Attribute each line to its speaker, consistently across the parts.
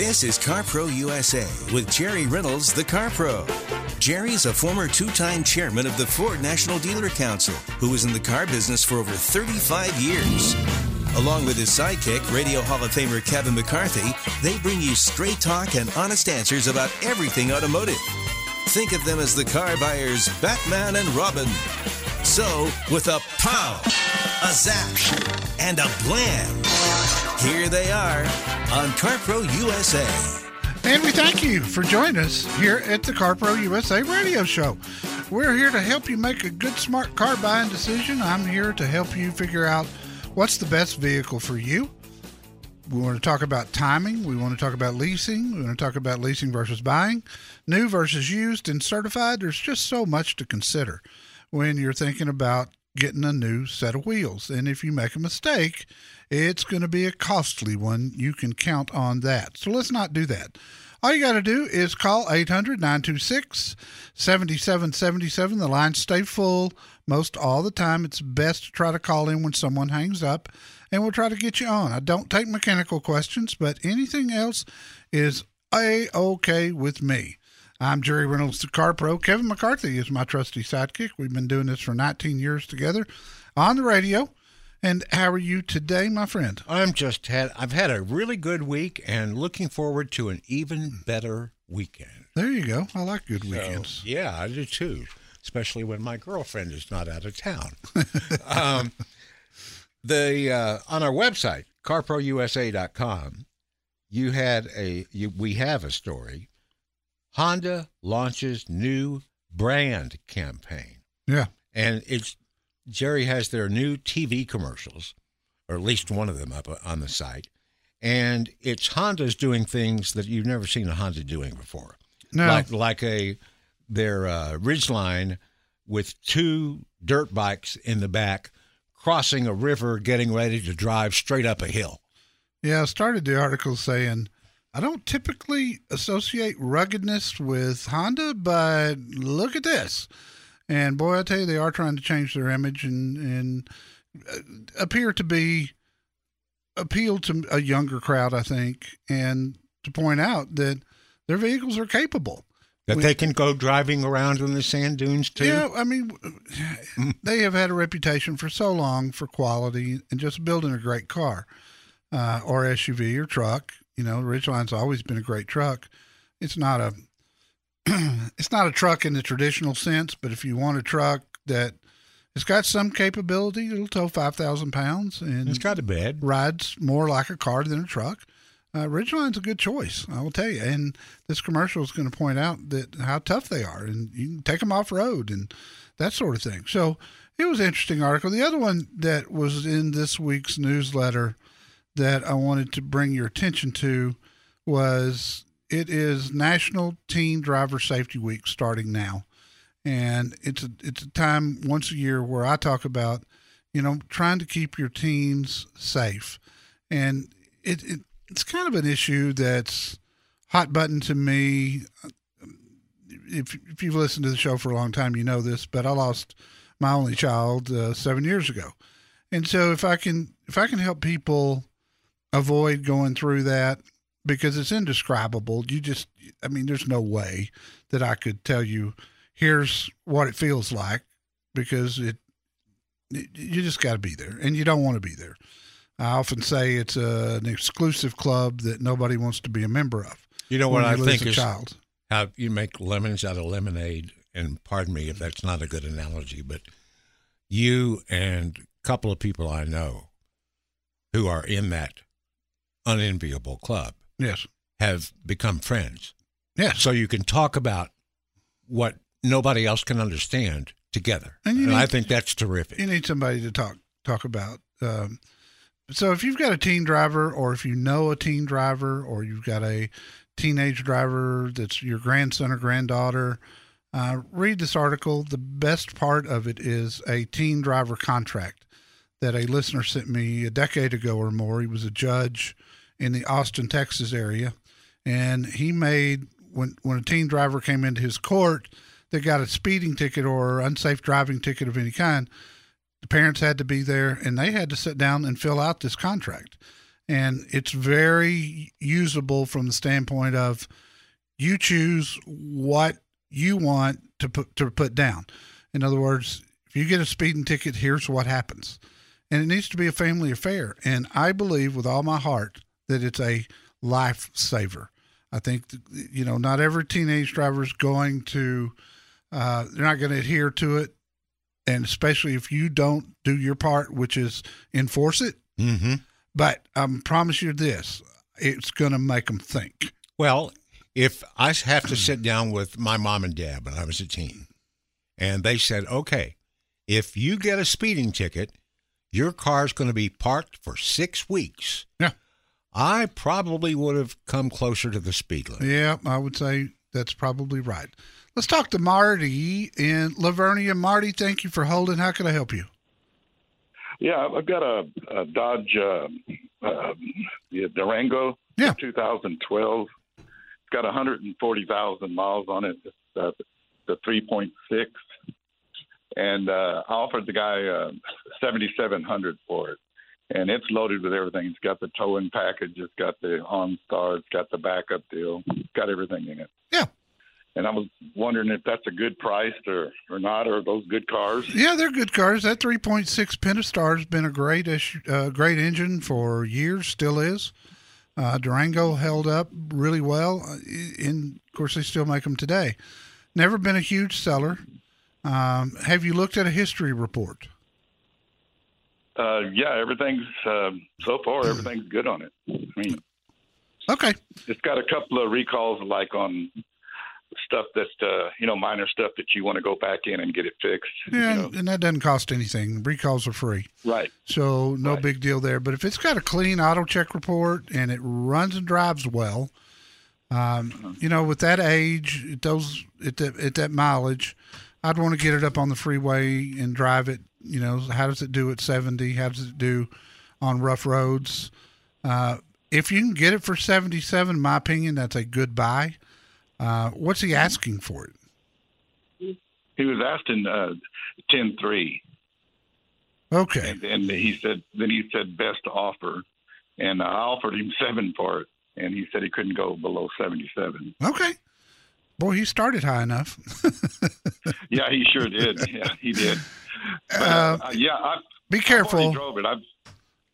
Speaker 1: This is CarPro USA with Jerry Reynolds, the CarPro. Jerry's a former two time chairman of the Ford National Dealer Council who was in the car business for over 35 years. Along with his sidekick, Radio Hall of Famer Kevin McCarthy, they bring you straight talk and honest answers about everything automotive. Think of them as the car buyer's Batman and Robin. So, with a pow, a zap, and a blam, here they are on CarPro USA.
Speaker 2: And we thank you for joining us here at the CarPro USA radio show. We're here to help you make a good, smart car buying decision. I'm here to help you figure out what's the best vehicle for you. We want to talk about timing. We want to talk about leasing. We want to talk about leasing versus buying, new versus used, and certified. There's just so much to consider when you're thinking about getting a new set of wheels. And if you make a mistake, it's going to be a costly one. You can count on that. So let's not do that. All you got to do is call 800 926 7777. The lines stay full most all the time. It's best to try to call in when someone hangs up, and we'll try to get you on. I don't take mechanical questions, but anything else is a okay with me. I'm Jerry Reynolds, the Car Pro. Kevin McCarthy is my trusty sidekick. We've been doing this for 19 years together on the radio. And how are you today, my friend?
Speaker 3: I'm just had I've had a really good week and looking forward to an even better weekend.
Speaker 2: There you go. I like good
Speaker 3: So,
Speaker 2: weekends.
Speaker 3: yeah, I do too, especially when my girlfriend is not out of town. um, the uh, on our website carprousa.com, you had a you, we have a story. Honda launches new brand campaign.
Speaker 2: Yeah.
Speaker 3: And it's Jerry has their new TV commercials, or at least one of them up on the site. And it's Honda's doing things that you've never seen a Honda doing before.
Speaker 2: No.
Speaker 3: Like like a their uh, Ridgeline with two dirt bikes in the back crossing a river getting ready to drive straight up a hill.
Speaker 2: Yeah, I started the article saying I don't typically associate ruggedness with Honda, but look at this. And boy, I tell you, they are trying to change their image and and uh, appear to be appeal to a younger crowd, I think, and to point out that their vehicles are capable.
Speaker 3: That
Speaker 2: We-
Speaker 3: they can go driving around in the sand dunes too.
Speaker 2: Yeah, I mean, they have had a reputation for so long for quality and just building a great car uh, or SUV or truck. You know, the Ridgeline's always been a great truck. It's not a it's not a truck in the traditional sense, but if you want a truck that it's got some capability, it'll tow five thousand pounds and
Speaker 3: It's got a bed.
Speaker 2: rides more like a car than a truck. Uh, Ridgeline's a good choice, I will tell you. And this commercial is going to point out that how tough they are, and you can take them off road and that sort of thing. So it was an interesting article. The other one that was in this week's newsletter that I wanted to bring your attention to was it is National Teen Driver Safety Week starting now, and it's a it's a time once a year where I talk about you know trying to keep your teens safe, and it, it it's kind of an issue that's hot button to me. If if you've listened to the show for a long time, you know this, but I lost my only child uh, seven years ago, and so if I can if I can help people avoid going through that because it's indescribable. You just, I mean, there's no way that I could tell you, here's what it feels like because it, you just got to be there, and you don't want to be there. I often say it's a, an exclusive club that nobody wants to be a member of.
Speaker 3: You know what I think is
Speaker 2: child.
Speaker 3: how you make lemons out of lemonade. And pardon me if that's not a good analogy, but you and a couple of people I know who are in that unenviable club
Speaker 2: Yes,
Speaker 3: have become friends.
Speaker 2: yeah
Speaker 3: So you can talk about what nobody else can understand together.
Speaker 2: And
Speaker 3: And I think that's terrific.
Speaker 2: you need somebody to talk talk about. Um, so if you've got a teen driver, or if you know a teen driver, or you've got a teenage driver that's your grandson or granddaughter, uh, read this article. The best part of it is a teen driver contract that a listener sent me a decade ago or more. He was a judge in the Austin, Texas area, and he made when when a teen driver came into his court that got a speeding ticket or unsafe driving ticket of any kind, the parents had to be there and they had to sit down and fill out this contract. And it's very usable from the standpoint of you choose what you want to put to put down. In other words, if you get a speeding ticket, here's what happens. And it needs to be a family affair. And I believe with all my heart that it's a lifesaver. I think you know not every teenage driver is going to uh, they're not going to adhere to it, and especially if you don't do your part, which is enforce it.
Speaker 3: hmm
Speaker 2: But I um, promise you this: it's going to make them think.
Speaker 3: Well, if I have to sit down with my mom and dad when I was a teen, and they said, okay, if you get a speeding ticket, your car's going to be parked for six weeks.
Speaker 2: Yeah.
Speaker 3: I probably would have come closer to the speed limit.
Speaker 2: Yeah, I would say that's probably right. Let's talk to Marty in La Vernia. Marty, thank you for holding. How can I help you?
Speaker 4: Yeah, I've got a, a Dodge uh, uh, yeah, Durango,
Speaker 2: Yeah.
Speaker 4: 2012. It's got 140,000 miles on it. It's uh, the 3.6, and uh, I offered the guy uh, 7,700 for it, and it's loaded with everything. It's got the towing package, it's got the OnStar, it's got the backup deal, it's got everything in it.
Speaker 2: Yeah.
Speaker 4: And I was wondering if that's a good price or or not, or are those good cars?
Speaker 2: Yeah, they're good cars. That 3.6 Pentastar has been a great issue, uh, great engine for years, still is. Uh, Durango held up really well, uh, and of course they still make them today. Never been a huge seller. Um, have you looked at a history report?
Speaker 4: Uh, yeah, everything's uh, so far everything's good on it. I mean,
Speaker 2: Okay,
Speaker 4: it's got a couple of recalls, like on stuff that uh, you know, minor stuff that you want to go back in and get it fixed. you
Speaker 2: yeah,
Speaker 4: know.
Speaker 2: and that doesn't cost anything. Recalls are free.
Speaker 4: Right.
Speaker 2: So no
Speaker 4: Right.
Speaker 2: big deal there. But if it's got a clean AutoCheck report and it runs and drives well, um, you know, with that age, at those at that at that mileage, I'd want to get it up on the freeway and drive it. You know, how does it do at seventy? How does it do on rough roads? Uh, if you can get it for seventy-seven, in my opinion, that's a good buy. Uh, what's he asking for it?
Speaker 4: He was asking uh, ten three,
Speaker 2: Okay,
Speaker 4: and, and he said then he said best offer, and I offered him seven for it, and he said he couldn't go below seventy seven.
Speaker 2: okay. Boy, he started high enough.
Speaker 4: Yeah, he sure did. Yeah, he did. But,
Speaker 2: Uh,
Speaker 4: uh, yeah, I,
Speaker 2: Be careful.
Speaker 4: already drove it. I've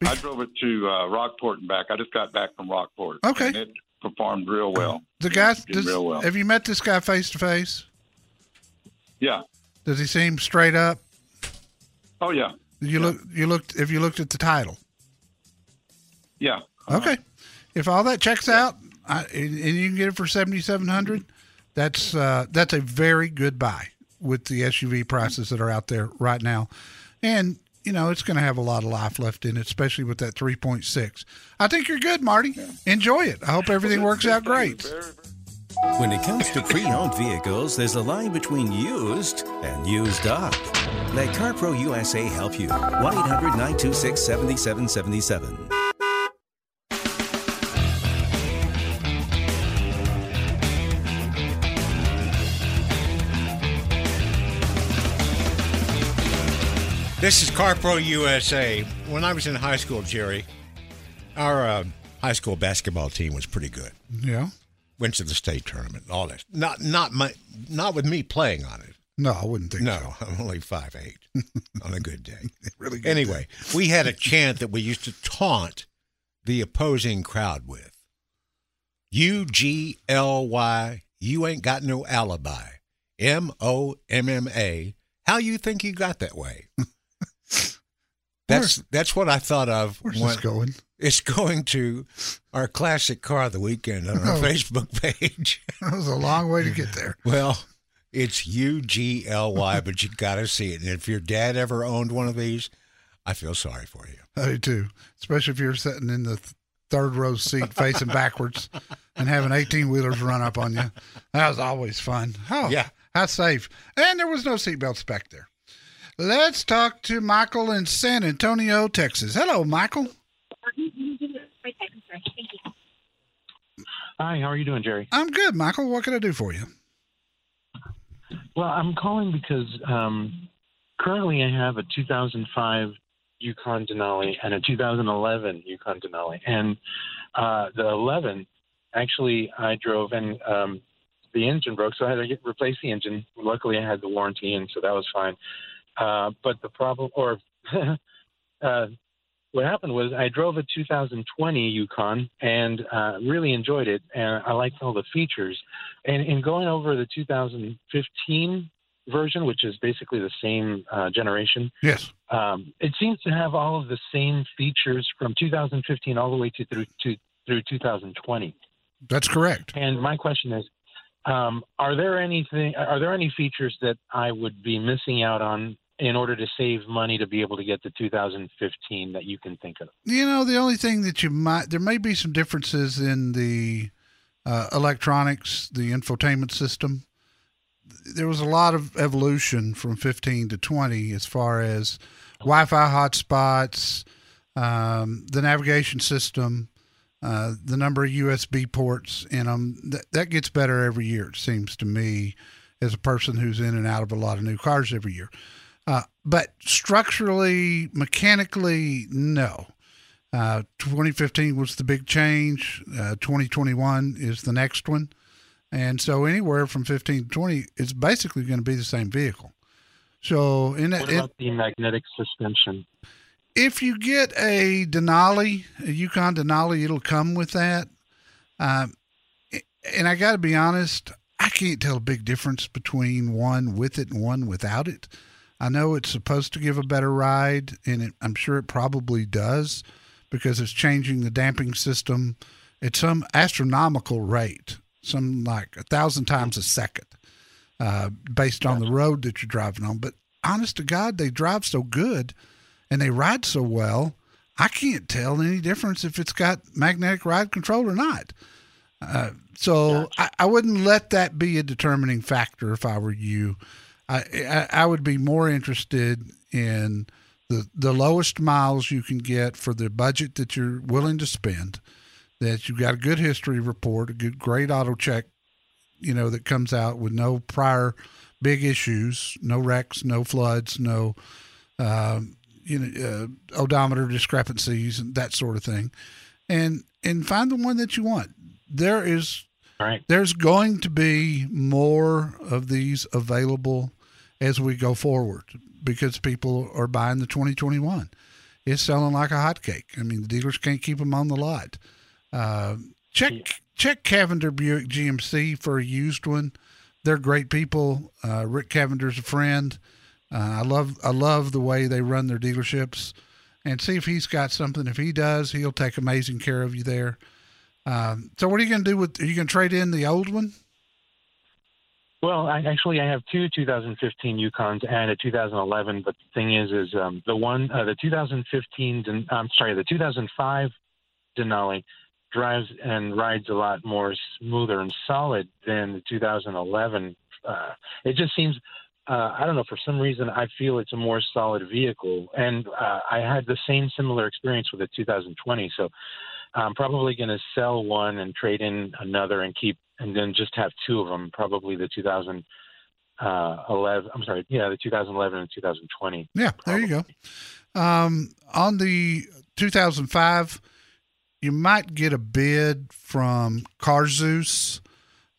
Speaker 4: I drove it to uh, Rockport and back. I just got back from Rockport.
Speaker 2: Okay.
Speaker 4: And it performed real well.
Speaker 2: The guy,
Speaker 4: Did
Speaker 2: does,
Speaker 4: real well.
Speaker 2: have you met this guy face to face?
Speaker 4: Yeah.
Speaker 2: Does he seem straight up?
Speaker 4: Oh yeah.
Speaker 2: You look, you looked, if you looked at the title.
Speaker 4: Yeah. Uh-huh.
Speaker 2: Okay. If all that checks out, I, and and you can get it for seventy seven hundred, that's uh, that's a very good buy with the SUV prices that are out there right now, and you know it's going to have a lot of life left in it, especially with that three point six. I think you're good, Marty. Enjoy it. I hope everything works out great.
Speaker 4: Very, very-
Speaker 1: When it comes to pre-owned vehicles, there's a line between used and used up. Let CarPro USA help you. 1-800-926-7777.
Speaker 3: This is CarPro USA. When I was in high school, Jerry, our uh, high school basketball team was pretty good.
Speaker 2: Yeah.
Speaker 3: Went to the state tournament, and all that. Not not my not with me playing on it.
Speaker 2: No, I wouldn't think
Speaker 3: No,
Speaker 2: so.
Speaker 3: I'm only five eight on a good day.
Speaker 2: Really good
Speaker 3: Anyway, we had a chant that we used to taunt the opposing crowd with. U G L Y, you ain't got no alibi. M O M M A, how you think you got that way? That's that's what I thought of
Speaker 2: Where's
Speaker 3: when
Speaker 2: this going?
Speaker 3: it's going to our classic car of the weekend on our
Speaker 2: Oh.
Speaker 3: Facebook page.
Speaker 2: That was a long way to get there.
Speaker 3: Well, it's U G L Y, but you got to see it. And if your dad ever owned one of these, I feel sorry for you.
Speaker 2: I do too, especially if you're sitting in the th- third row seat facing backwards and having 18 wheelers run up on you. That was always fun. Oh,
Speaker 3: Yeah.
Speaker 2: How safe. And there was no seatbelts back there. Let's talk to Michael in San Antonio, Texas. Hello, Michael.
Speaker 5: Hi, how are you doing, Jerry?
Speaker 2: I'm good, Michael. What can I do for you?
Speaker 5: Well, I'm calling because um, currently I have a 2005 Yukon Denali and a 2011 Yukon Denali, and uh, the 11 actually I drove and um, the engine broke, so I had to get, replace the engine. Luckily, I had the warranty, and so that was fine. Uh, but the problem, or uh, what happened was I drove a 2020 Yukon and uh, really enjoyed it, and I liked all the features. And in going over the 2015 version, which is basically the same uh, generation,
Speaker 2: Yes.
Speaker 5: um, it seems to have all of the same features from 2015 all the way to through to through 2020.
Speaker 2: That's correct.
Speaker 5: And my question is, um, are there anything? Are there any features that I would be missing out on in order to save money to be able to get the 2015 that you can think of?
Speaker 2: You know, the only thing that you might, there may be some differences in the uh, electronics, the infotainment system. There was a lot of evolution from 15 to 20 as far as Wi Fi hotspots, um, the navigation system, uh, the number of USB ports in them. That, that gets better every year, it seems to me, as a person who's in and out of a lot of new cars every year. But structurally, mechanically, no. Uh, 2015 was the big change. Uh, 2021 is the next one. And so anywhere from 15 to 20 is basically going to be the same vehicle. So in
Speaker 5: What
Speaker 2: it,
Speaker 5: about the magnetic suspension?
Speaker 2: if you get a Denali, a Yukon Denali, it'll come with that. Um, and I got to be honest, I can't tell a big difference between one with it and one without it. I know it's supposed to give a better ride, and it, I'm sure it probably does because it's changing the damping system at some astronomical rate, some like a thousand times a second, uh, based on the road that you're driving on. But honest to God, they drive so good and they ride so well. I can't tell any difference if it's got magnetic ride control or not. Uh, so I, I wouldn't let that be a determining factor if I were you. I, I, I would be more interested in the the lowest miles you can get for the budget that you're willing to spend. That you've got a good history report, a good great AutoCheck, you know, that comes out with no prior big issues, no wrecks, no floods, no um, you know uh, odometer discrepancies and that sort of thing, and and find the one that you want. There is
Speaker 5: right.
Speaker 2: there's going to be more of these available as we go forward because people are buying the 2021. It's selling like a hotcake. I mean, the dealers can't keep them on the lot. Uh, check check Cavender Buick GMC for a used one. They're great people. Uh, Rick Cavender's a friend. Uh, I love I love the way they run their dealerships, and see if he's got something. If he does, he'll take amazing care of you there. Um, so, what are you going to do with? Are you going to trade in the old one?
Speaker 5: Well, I, actually, I have two 2015 Yukons and a 2011. But the thing is, is um, the one, uh, the 2015, Den- I'm sorry, the 2005 Denali drives and rides a lot more smoother and solid than the 2011. Uh, it just seems, uh, I don't know, for some reason, I feel it's a more solid vehicle. And uh, I had the same similar experience with the 2020. So I'm probably going to sell one and trade in another and keep, and then just have two of them. Probably the 2011. I'm sorry, yeah, the 2011 and 2020.
Speaker 2: Yeah, there you go. Um, on the 2005, you might get a bid from Carzeus. Uh,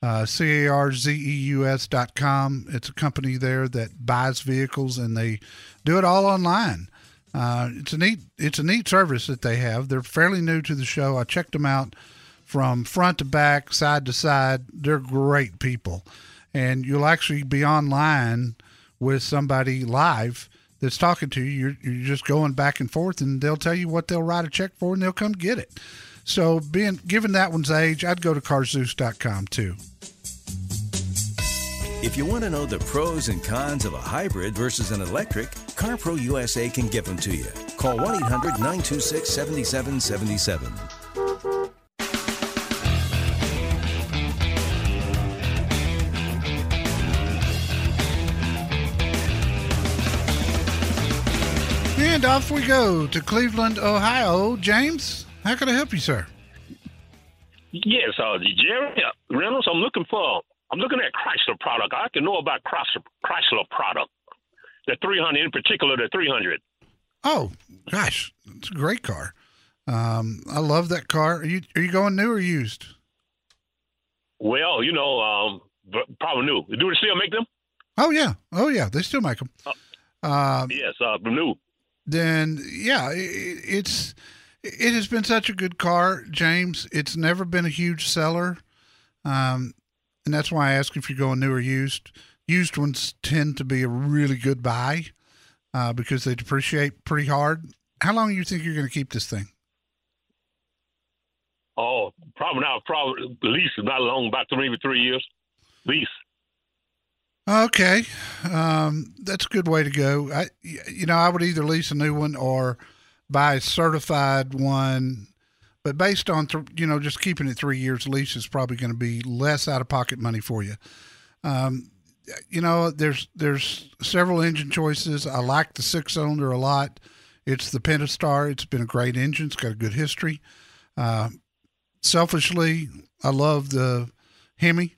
Speaker 2: uh, C-A-R-Z-E-U-S dot com. It's a company there that buys vehicles and they do it all online. Uh, it's a neat it's a neat service that they have. They're fairly new to the show. I checked them out from front to back, side to side. They're great people, and you'll actually be online with somebody live that's talking to you. You're, you're just going back and forth, and they'll tell you what they'll write a check for, and they'll come get it. So, being given that one's age, I'd go to carzeus.com too.
Speaker 1: If you want to know the pros and cons of a hybrid versus an electric, CarPro USA can give them to you. Call 1 800 926 7777.
Speaker 2: Off we go to Cleveland, Ohio. James, how can I help you, sir?
Speaker 6: Yes, uh, Jerry uh, Reynolds. I'm looking for. I'm looking at Chrysler product. I can know about Chrysler, Chrysler product. The 300, in particular, the 300.
Speaker 2: Oh, gosh, it's a great car. Um, I love that car. Are you are you going new or used?
Speaker 6: Well, you know, um, probably new. Do they still make them?
Speaker 2: Oh yeah, oh yeah, they still make them.
Speaker 6: Uh, yes, uh, new.
Speaker 2: Then yeah, it, it's it has been such a good car, James. It's never been a huge seller, um, and that's why I ask if you're going new or used. Used ones tend to be a really good buy uh, because they depreciate pretty hard. How long do you think you're going to keep this thing?
Speaker 6: Oh, probably not. Probably lease is not long, about three three years. Lease.
Speaker 2: Okay, um, that's a good way to go. I, you know, I would either lease a new one or buy a certified one. But based on th- you know just keeping it three years, lease is probably going to be less out of pocket money for you. Um, you know, there's there's several engine choices. I like the six cylinder a lot. It's the Pentastar. It's been a great engine. It's got a good history. Uh, selfishly, I love the Hemi.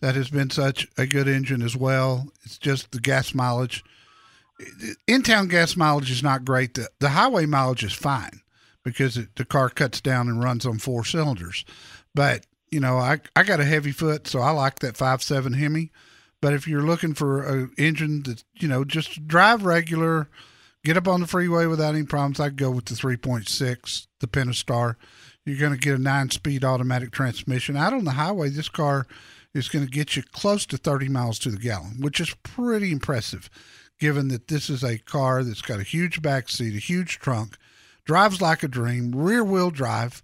Speaker 2: That has been such a good engine as well. It's just the gas mileage. In town gas mileage is not great. The, the highway mileage is fine because it, the car cuts down and runs on four cylinders. But, you know, I, I got a heavy foot, so I like that five seven Hemi. But if you're looking for an engine that, you know, just drive regular, get up on the freeway without any problems, I'd go with the 3.6, the Pentastar. You're going to get a nine speed automatic transmission. Out on the highway, this car is going to get you close to 30 miles to the gallon, which is pretty impressive given that this is a car that's got a huge back seat, a huge trunk, drives like a dream, rear wheel drive,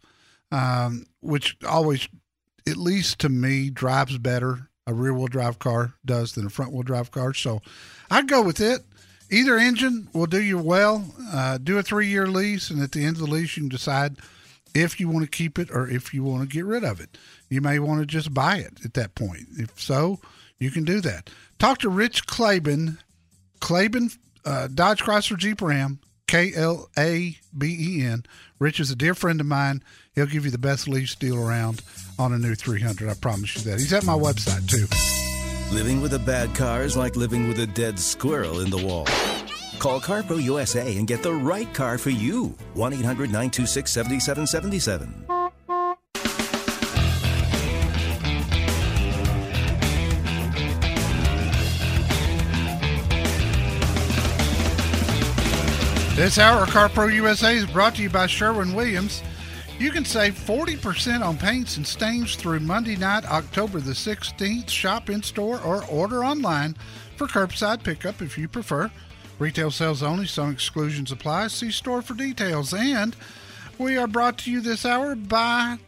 Speaker 2: um, which always, at least to me, drives better. A rear wheel drive car does than a front wheel drive car. So I'd go with it. Either engine will do you well. Uh, do a three year lease, and at the end of the lease, you can decide if you want to keep it or if you want to get rid of it. You may want to just buy it at that point. If so, you can do that. Talk to Rich Klaben, Klaben uh, Dodge Chrysler Jeep Ram, K L A B E N. Rich is a dear friend of mine. He'll give you the best lease deal around on a new 300. I promise you that. He's at my website too.
Speaker 1: Living with a bad car is like living with a dead squirrel in the wall. Call CarPro USA and get the right car for you. 1 800 926 7777.
Speaker 2: This hour of CarPro USA is brought to you by Sherwin Williams. You can save 40% on paints and stains through Monday night, October the 16th. Shop in store or order online for curbside pickup if you prefer. Retail sales only, some exclusions apply. See store for details. And we are brought to you this hour by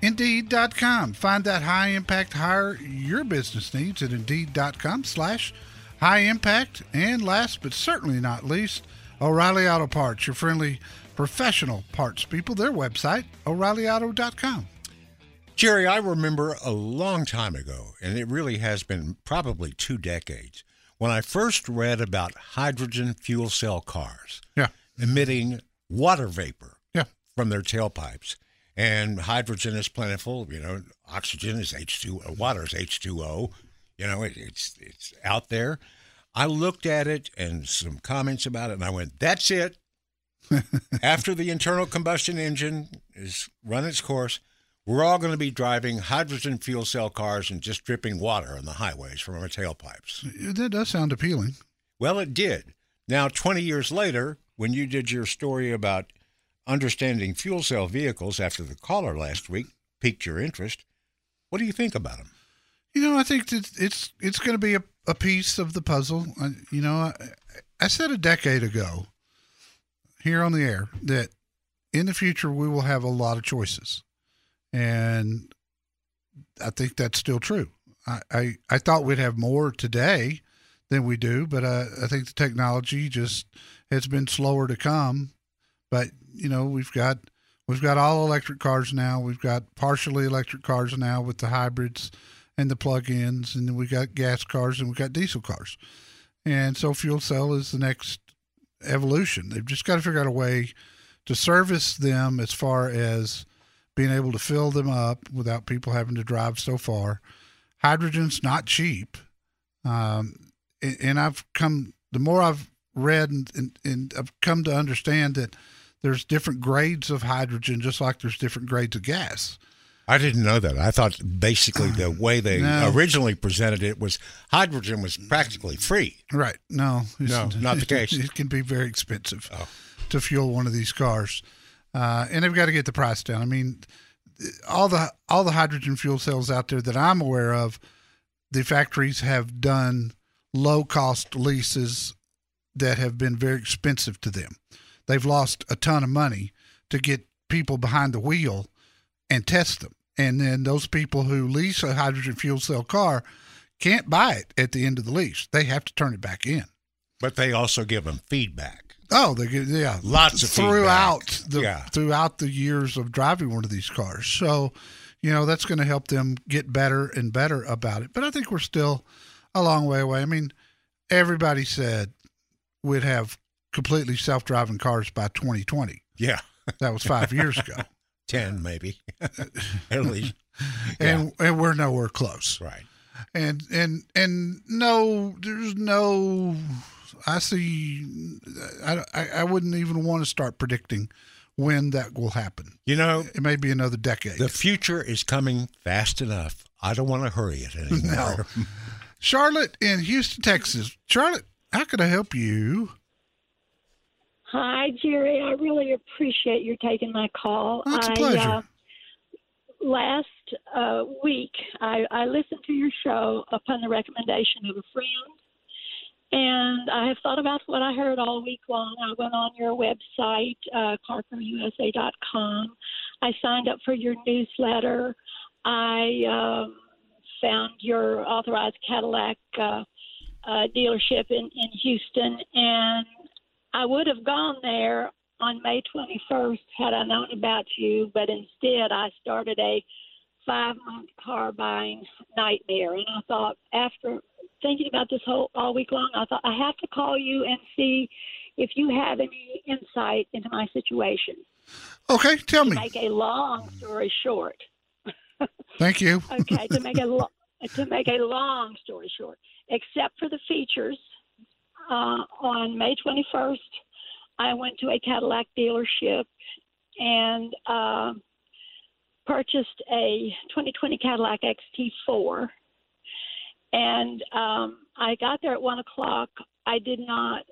Speaker 2: Indeed.com. Find that high impact hire your business needs at Indeed.com slash high impact. And last but certainly not least, O'Reilly Auto Parts, your friendly professional parts people. Their website, O'ReillyAuto.com.
Speaker 3: Jerry, I remember a long time ago, and it really has been probably two decades, when I first read about hydrogen fuel cell cars
Speaker 2: Yeah.
Speaker 3: emitting water vapor
Speaker 2: Yeah.
Speaker 3: from their tailpipes. And hydrogen is plentiful, you know, oxygen is H2O, water is H2O, you know, it, it's it's out there. I looked at it and some comments about it, and I went, "That's it." After the internal combustion engine is run its course, we're all going to be driving hydrogen fuel cell cars and just dripping water on the highways from our tailpipes.
Speaker 2: That does sound appealing.
Speaker 3: Well, it did. Now, 20 years later, when you did your story about understanding fuel cell vehicles after the caller last week piqued your interest, what do you think about them?
Speaker 2: You know, I think that it's it's going to be a, a piece of the puzzle. I, you know, I, I said a decade ago here on the air that in the future we will have a lot of choices, and I think that's still true. I I, I thought we'd have more today than we do, but uh, I think the technology just has been slower to come. But you know, we've got we've got all electric cars now. We've got partially electric cars now with the hybrids and the plug-ins, and then we got gas cars and we got diesel cars. And so fuel cell is the next evolution. They've just got to figure out a way to service them as far as being able to fill them up without people having to drive so far. Hydrogen's not cheap. Um, and I've come, the more I've read and, and, and I've come to understand that there's different grades of hydrogen, just like there's different grades of gas.
Speaker 3: I didn't know that. I thought basically the way they
Speaker 2: No.
Speaker 3: originally presented it was hydrogen was practically free.
Speaker 2: Right. No,
Speaker 3: No, not the case.
Speaker 2: It can be very expensive
Speaker 3: Oh.
Speaker 2: to fuel one of these cars, uh, and they've got to get the price down. I mean, all the all the hydrogen fuel cells out there that I'm aware of, the factories have done low cost leases that have been very expensive to them. They've lost a ton of money to get people behind the wheel and test them. And then those people who lease a hydrogen fuel cell car can't buy it at the end of the lease. They have to turn it back in.
Speaker 3: But they also give them feedback.
Speaker 2: Oh, they get yeah,
Speaker 3: Lots of
Speaker 2: throughout
Speaker 3: feedback.
Speaker 2: the
Speaker 3: Yeah.
Speaker 2: throughout the years of driving one of these cars. So, you know, that's going to help them get better and better about it. But I think we're still a long way away. I mean, everybody said we'd have completely self-driving cars by 2020.
Speaker 3: Yeah.
Speaker 2: That was 5 years ago.
Speaker 3: 10 maybe. At least.
Speaker 2: And and we're nowhere close.
Speaker 3: Right.
Speaker 2: and and and no there's no i see i i, I wouldn't even want to start predicting when that will happen
Speaker 3: You know,
Speaker 2: it may be another decade
Speaker 3: the future is coming fast enough. I don't want to hurry it anymore.
Speaker 2: No. charlotte in houston texas charlotte how can i help you
Speaker 7: Hi, Jerry. I really appreciate you taking my call.
Speaker 2: It's a
Speaker 7: I,
Speaker 2: pleasure.
Speaker 7: Uh, last uh, week, I, I listened to your show upon the recommendation of a friend, and I have thought about what I heard all week long. I went on your website, uh, CarProUSA.com. I signed up for your newsletter. I um, found your authorized Cadillac uh, uh, dealership in, in Houston, and I would have gone there on May 21st had I known about you, but instead I started a five month car buying nightmare. And I thought, after thinking about this whole all week long, I thought I have to call you and see if you have any insight into my situation.
Speaker 2: okay tell
Speaker 7: To
Speaker 2: me
Speaker 7: make a long story short,
Speaker 2: thank you
Speaker 7: okay, to make a lo- to make a long story short, except for the features, uh, on May 21st, I went to a Cadillac dealership and uh, purchased a 2020 Cadillac XT4. And um, I got there at one o'clock. I did not.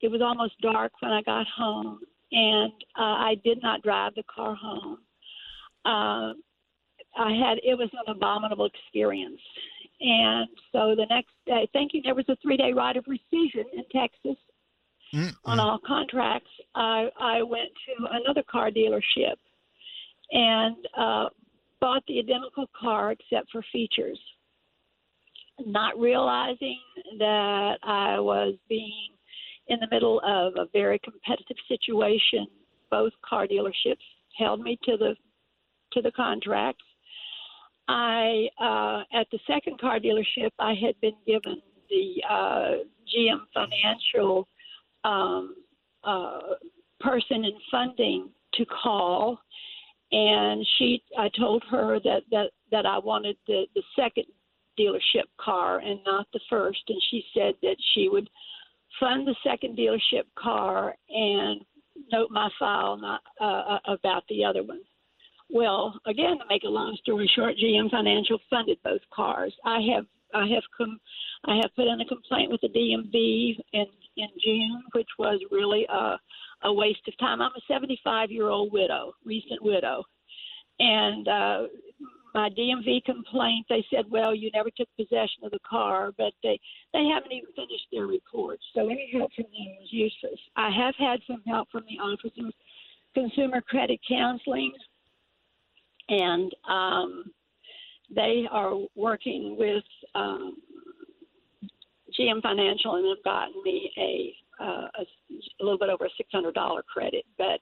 Speaker 7: It was almost dark when I got home, and uh, I did not drive the car home. Uh, I had it was an abominable experience. And so the next day, thinking there was a three day right of rescission in Texas on all contracts, I, I went to another car dealership and uh, bought the identical car except for features, not realizing that I was being in the middle of a very competitive situation. Both car dealerships held me to the to the contracts. I uh, at the second car dealership, I had been given the uh, GM Financial um, uh, person in funding to call, and she I told her that that that I wanted the the second dealership car and not the first, and she said that she would fund the second dealership car and note my file not uh, uh, about the other one. well, again, to make a long story short, GM Financial funded both cars. I have I have come I have put in a complaint with the DMV in in June, which was really a a waste of time. I'm a 75 year old widow, recent widow, and uh, my DMV complaint. They said, well, you never took possession of the car, but they they haven't even finished their report. So any help from them is useless. I have had some help from the Office of Consumer Credit Counseling, and um, they are working with um, GM Financial and have gotten me a, uh, a, a little bit over a six hundred dollar credit. But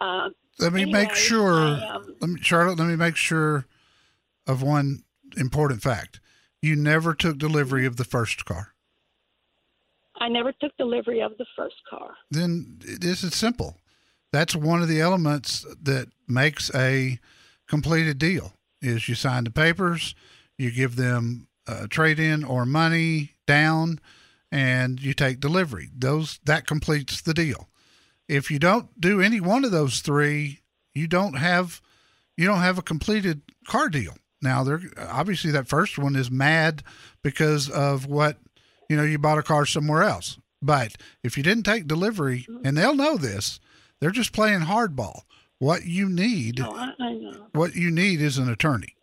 Speaker 7: uh,
Speaker 2: let me
Speaker 7: anyway,
Speaker 2: make sure,
Speaker 7: I, um,
Speaker 2: let me, Charlotte. Let me make sure of one important fact. You never took delivery of the first car.
Speaker 7: I never took delivery of the first car.
Speaker 2: Then this is simple. That's one of the elements that makes a completed deal. Is you sign the papers, you give them a trade in or money down, and you take delivery. Those that completes the deal. If you don't do any one of those three, you don't have you don't have a completed car deal. Now, they're obviously that first one is mad because of what you know you bought a car somewhere else. But if you didn't take delivery, and they'll know this, they're just playing hardball. What you need,
Speaker 7: No, I, I know.
Speaker 2: what you need is an attorney,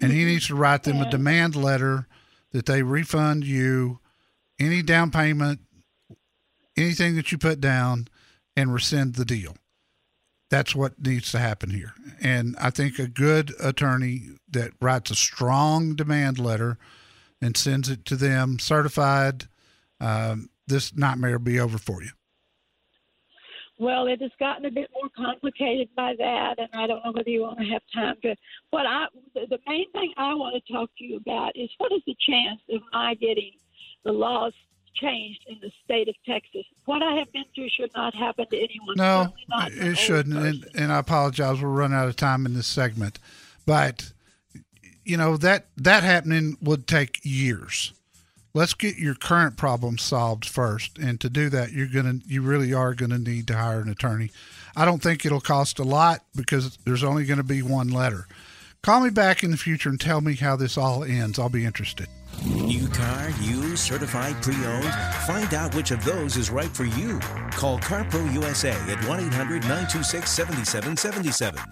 Speaker 2: and he mm-hmm. needs to write them a demand letter that they refund you any down payment, anything that you put down, and rescind the deal. That's what needs to happen here. And I think a good attorney that writes a strong demand letter and sends it to them certified, um, this nightmare will be over for you.
Speaker 7: Well, it has gotten a bit more complicated by that, and I don't know whether you want to have time to. What I, the main thing I want to talk to you about is what is the chance of my getting the laws changed in the state of Texas? What I have been through should not happen to anyone.
Speaker 2: No,
Speaker 7: not
Speaker 2: it shouldn't. And, and I apologize. We're running out of time in this segment, but you know that that happening would take years. Let's get your current problem solved first, and to do that, you're gonna you really are gonna need to hire an attorney. I don't think it'll cost a lot because there's only going to be one letter. Call me back in the future and tell me how this all ends. I'll be interested.
Speaker 1: New car, used, certified, pre owned? Find out which of those is right for you. Call CarPro USA at 1 800 926 7777.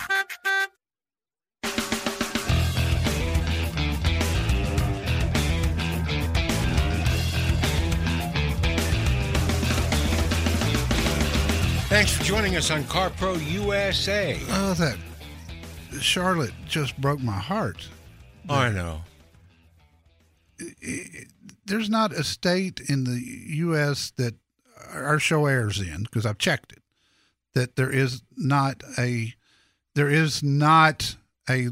Speaker 3: Thanks for joining us on CarPro USA.
Speaker 2: Oh, that Charlotte just broke my heart.
Speaker 3: Oh, I know.
Speaker 2: there's not a state in the U.S. that our show airs in because I've checked it that there is not a there is not a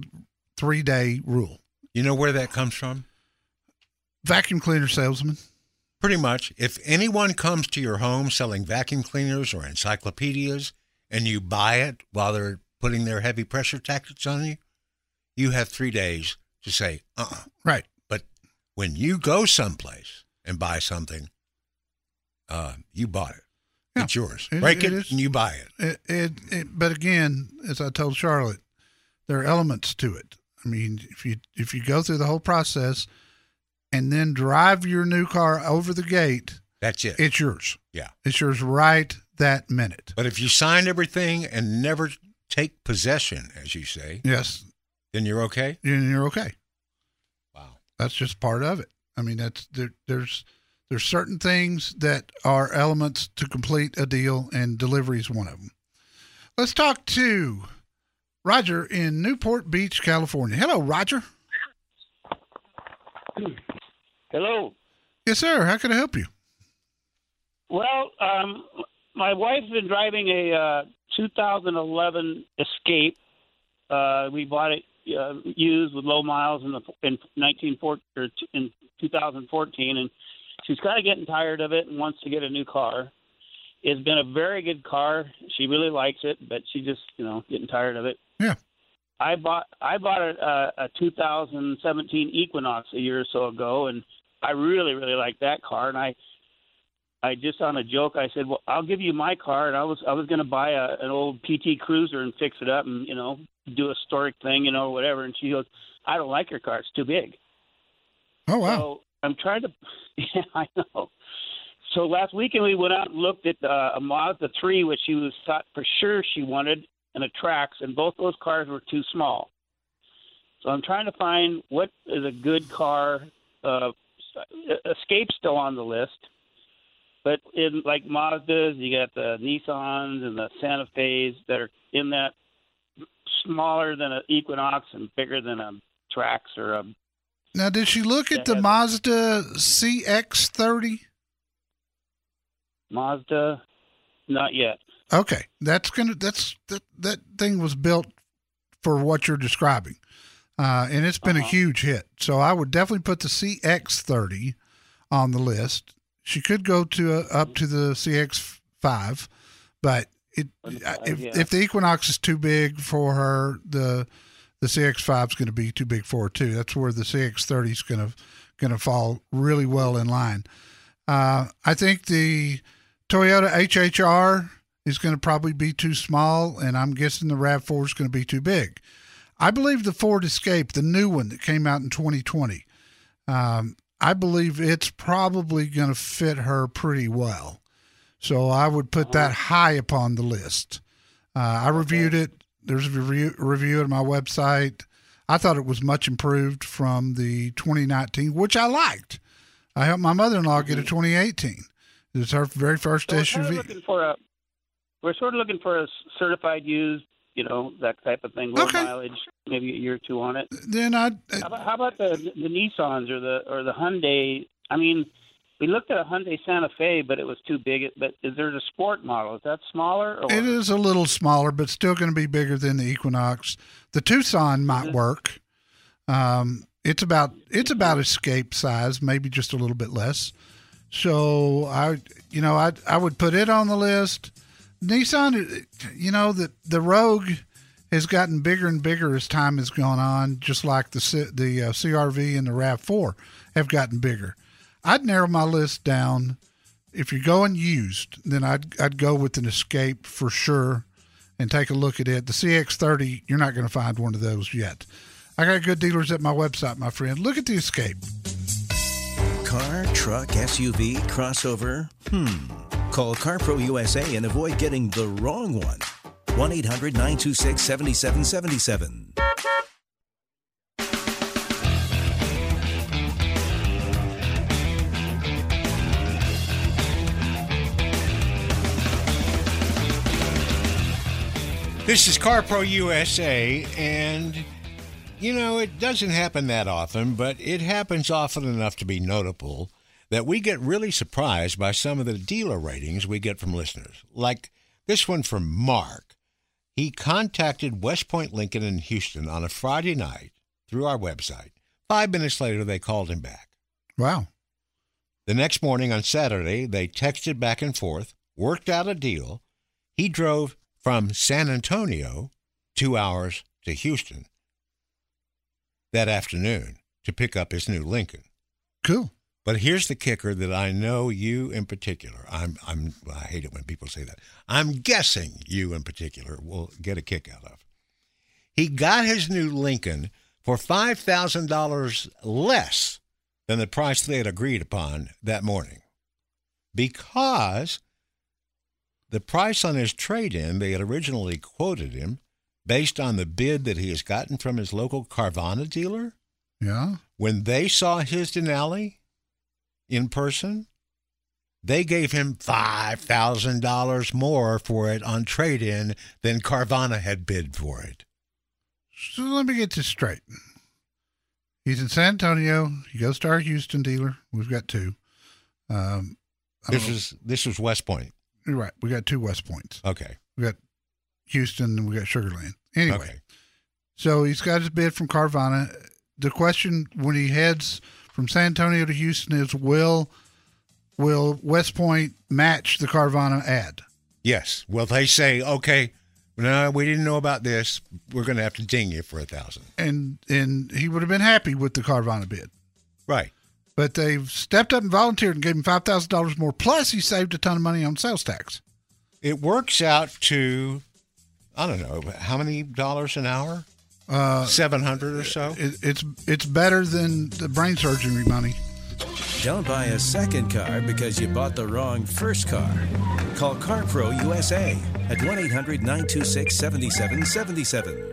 Speaker 2: three day rule.
Speaker 3: You know where that comes from?
Speaker 2: Vacuum cleaner salesman.
Speaker 3: Pretty much. If anyone comes to your home selling vacuum cleaners or encyclopedias and you buy it while they're putting their heavy pressure tactics on you, you have three days to say, uh uh
Speaker 2: Right.
Speaker 3: But when you go someplace and buy something, uh, you bought it.
Speaker 2: Yeah.
Speaker 3: It's yours.
Speaker 2: It-
Speaker 3: Break
Speaker 2: it
Speaker 3: and you buy it.
Speaker 2: It, it, it, but again, as I told Charlotte, there are elements to it. I mean, if you if you go through the whole process and then drive your new car over the gate,
Speaker 3: That's it.
Speaker 2: it's yours.
Speaker 3: yeah.
Speaker 2: It's yours right that minute.
Speaker 3: But if you sign everything and never take possession, as you say,
Speaker 2: Yes,
Speaker 3: then you're okay.
Speaker 2: and you're okay.
Speaker 3: Wow.
Speaker 2: That's just part of it. I mean, that's there, there's there's certain things that are elements to complete a deal, and delivery is one of them. Let's talk to Roger in Newport Beach, California. Hello, Roger.
Speaker 8: Hello.
Speaker 2: Yes, sir. How can I help you?
Speaker 8: Well, um, my wife's been driving a uh, 2011 Escape. Uh, we bought it uh, used with low miles in the in 1914 or in 2014, and she's kind of getting tired of it and wants to get a new car. It's been a very good car. She really likes it, but she just you know getting tired of it.
Speaker 2: Yeah.
Speaker 8: I bought I bought a, a, a 2017 Equinox a year or so ago, and I really really like that car, and I I just on a joke I said, "Well, I'll give you my car," and I was I was going to buy a, an old PT Cruiser and fix it up and you know do a historic thing, you know, whatever. And she goes, "I don't like your car; it's too big."
Speaker 2: Oh wow!
Speaker 8: So I'm trying to. Yeah, I know. So last weekend we went out and looked at uh, a Mazda 3, which she was thought for sure she wanted, and a Trax, and both those cars were too small. So I'm trying to find what is a good car. Uh, Escape's still on the list, but in like Mazdas, you got the Nissans and the Santa Fe's that are in that smaller than an Equinox and bigger than a Trax or a
Speaker 2: Now, did she look at the. Mazda CX30?
Speaker 8: Mazda. Not yet.
Speaker 2: Okay, that's gonna that's that that thing was built for what you're describing, uh, and it's been a huge hit. So I would definitely put the CX30 on the list. She could go to uh, up to the CX5, but it if
Speaker 8: yeah.
Speaker 2: if the Equinox is too big for her, the the CX5 is going to be too big for her too. That's where the CX30 is going to going to fall really well in line. Uh, I think the Toyota C-HR is going to probably be too small, and I'm guessing the RAV4 is going to be too big. I believe the Ford Escape, the new one that came out in 2020, um, I believe it's probably going to fit her pretty well. So I would put that high upon the list. Uh, I reviewed it. There's a review, review at my website. I thought it was much improved from the 2019, which I liked. I helped my mother-in-law get a 2018. It was her very first
Speaker 8: So we're sort of
Speaker 2: SUV.
Speaker 8: looking for a. We're sort of looking for a certified used, you know, that type of thing, low
Speaker 2: Okay.
Speaker 8: mileage, maybe a year or two on it.
Speaker 2: Then I
Speaker 8: How about, how about the the Nissans or the or the Hyundai? I mean, we looked at a Hyundai Santa Fe, but it was too big. But is there a sport model? Is that smaller? Or
Speaker 2: It is a little smaller, but still going to be bigger than the Equinox. The Tucson might work. Um, it's about it's about escape size, maybe just a little bit less. So I, you know, I I would put it on the list. Nissan, you know, the the Rogue has gotten bigger and bigger as time has gone on, just like the the uh, CRV and the Rav Four have gotten bigger. I'd narrow my list down if you're going used, then I'd I'd go with an Escape for sure, and take a look at it. The CX30, you're not going to find one of those yet. I got good dealers at my website, my friend. Look at the Escape.
Speaker 1: Car, truck, SUV, crossover? Hmm. Call CarPro USA and avoid getting the wrong one. 1 800 926 7777.
Speaker 3: This is CarPro USA, and you know, it doesn't happen that often, but it happens often enough to be notable that we get really surprised by some of the dealer ratings we get from listeners. Like this one from Mark. He contacted West Point Lincoln in Houston on a Friday night through our website. Five minutes later, they called him back.
Speaker 2: Wow.
Speaker 3: The next morning on Saturday, they texted back and forth, worked out a deal. He drove from San Antonio two hours to Houston that afternoon to pick up his new Lincoln.
Speaker 2: Cool.
Speaker 3: But here's the kicker that I know you in particular. I'm I'm I hate it when people say that. I'm guessing you in particular will get a kick out of. He got his new Lincoln for five thousand dollars less than the price they had agreed upon that morning. Because the price on his trade in they had originally quoted him based on the bid that he has gotten from his local Carvana dealer
Speaker 2: Yeah.
Speaker 3: when they saw his Denali in person, they gave him $5,000 more for it on trade in than Carvana had bid for it.
Speaker 2: So let me get this straight. He's in San Antonio. He goes to our Houston dealer. We've got two. Um,
Speaker 3: This is this was West Point.
Speaker 2: You're right. We got two West Points.
Speaker 3: Okay.
Speaker 2: We got Houston and we got Sugar Land. Anyway,
Speaker 3: Okay.
Speaker 2: so he's got his bid from Carvana. The question when he heads from San Antonio to Houston is will will West Point match the Carvana ad?
Speaker 3: Yes. Well, they say, okay, no, we didn't know about this. We're going to have to ding you for a thousand.
Speaker 2: And and he would have been happy with the Carvana bid.
Speaker 3: Right.
Speaker 2: but they've stepped up and volunteered and gave him five thousand dollars more. Plus, he saved a ton of money on sales tax.
Speaker 3: It works out to, I don't know, how many dollars an hour?
Speaker 2: Uh,
Speaker 3: Seven hundred or so.
Speaker 2: It, it's it's better than the brain surgery money.
Speaker 1: Don't buy a second car because you bought the wrong first car. Call CarPro USA at 1 800 926 7777.